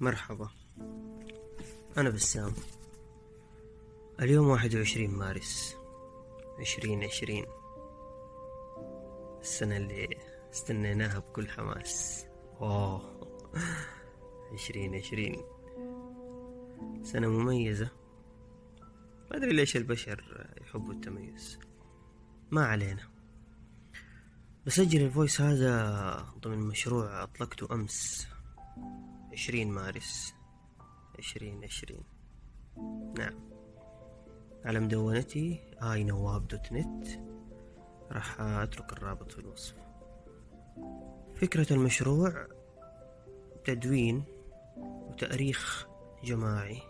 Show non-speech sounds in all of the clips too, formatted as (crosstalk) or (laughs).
مرحبا. أنا بسام. اليوم واحد وعشرين مارس عشرين عشرين. السنة اللي استنيناها بكل حماس. أوه. عشرين عشرين. سنة مميزة. ما أدري ليش البشر يحبوا التميز. ما علينا. بسجل الفويس هذا ضمن مشروع أطلقته أمس. عشرين مارس. عشرين عشرين. نعم. على مدونتي آي نواب دوت نت. راح أترك الرابط في الوصف. فكرة المشروع تدوين وتأريخ جماعي.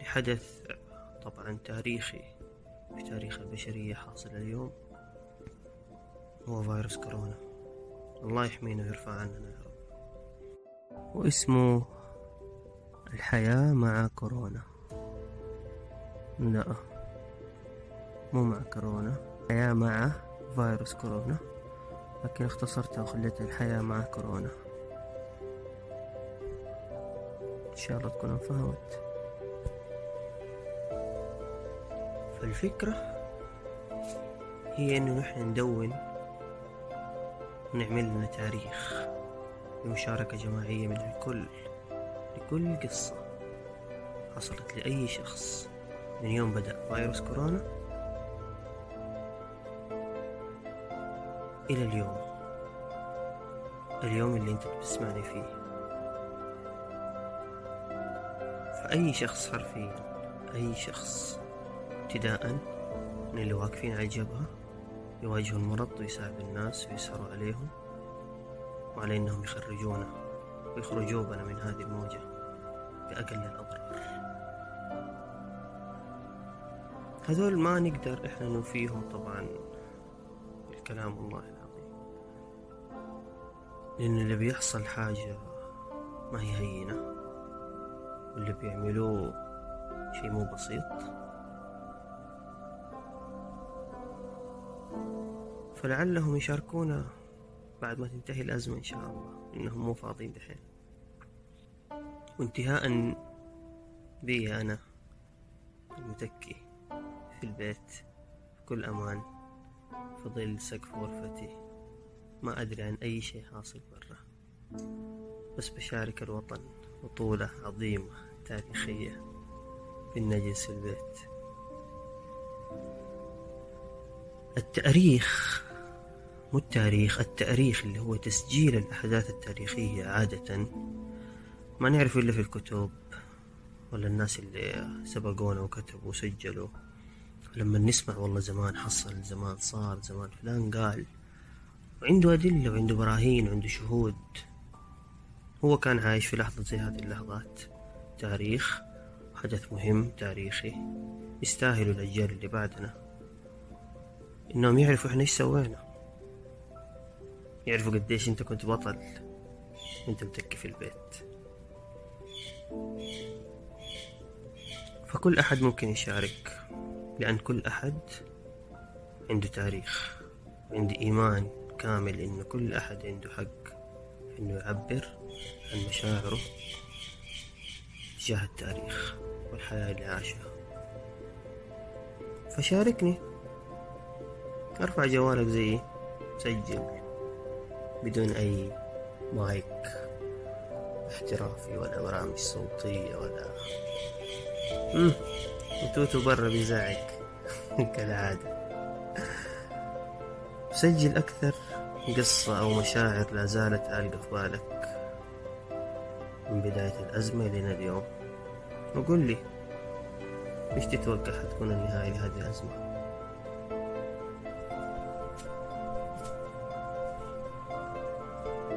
لحدث طبعا تاريخي في تاريخ البشرية حاصل اليوم. هو فيروس كورونا. الله يحمينا ويرفع عننا يا رب. واسمه الحياة مع كورونا. لا مو مع كورونا. الحياة مع فيروس كورونا. لكن اختصرتها وخليتها الحياة مع كورونا. إن شاء الله تكون انفهمت. فالفكرة هي إنه نحن ندون ونعمل لنا تاريخ. بمشاركة جماعية من الكل لكل قصة حصلت لأي شخص. من يوم بدأ فيروس كورونا إلى اليوم. اليوم اللي أنت بتسمعني فيه. فأي شخص حرفيا أي شخص ابتداء من اللي واقفين على الجبهة يواجهوا المرض ويساعدوا الناس ويسهروا عليهم وعلى إنهم يخرجونا ويخرجوا بنا من هذه الموجة بأقل الأضرار. هذول ما نقدر إحنا نوفيهم طبعا بالكلام الله العظيم. لأن اللي بيحصل حاجة ما هي هينة واللي بيعملوه شيء مو بسيط. فلعلهم يشاركونا بعد ما تنتهي الأزمة إن شاء الله. إنهم مو فاضيين دحين. وانتهاء بي أنا المتكي في البيت بكل أمان في ظل سقف غرفتي. ما أدري عن أي شيء حاصل برا. بس بشارك الوطن بطولة عظيمة تاريخية بالنجس البيت. التاريخ مو التأريخ التاريخ اللي هو تسجيل الأحداث التاريخية عادة. ما نعرفه إلا في الكتب ولا الناس اللي سبقونا وكتبوا وسجلوا. لما نسمع والله زمان حصل زمان صار زمان فلان قال. وعنده أدلة وعنده براهين وعنده شهود. هو كان عايش في لحظة زي هذه اللحظات. تاريخ حدث مهم تاريخي يستاهلوا الأجيال اللي بعدنا. إنهم يعرفوا إحنا إيش سوينا. يعرفوا قديش أنت كنت بطل. أنت متكي في البيت. فكل أحد ممكن يشارك لأن كل أحد عنده تاريخ عندي إيمان كامل إن كل أحد عنده حق إنه يعبر عن مشاعره تجاه التاريخ والحياة اللي عاشها فشاركني. أرفع جوالك زيي سجل. بدون أي مايك احترافي ولا برامج صوتية ولا. وتوتو برا بيزعق (laughs) كالعادة. سجل أكثر قصة أو مشاعر لا زالت عالقة في بالك من بداية الأزمة لنا اليوم. وقل لي إيش تتوقع حتكون النهاية لهذه الأزمة؟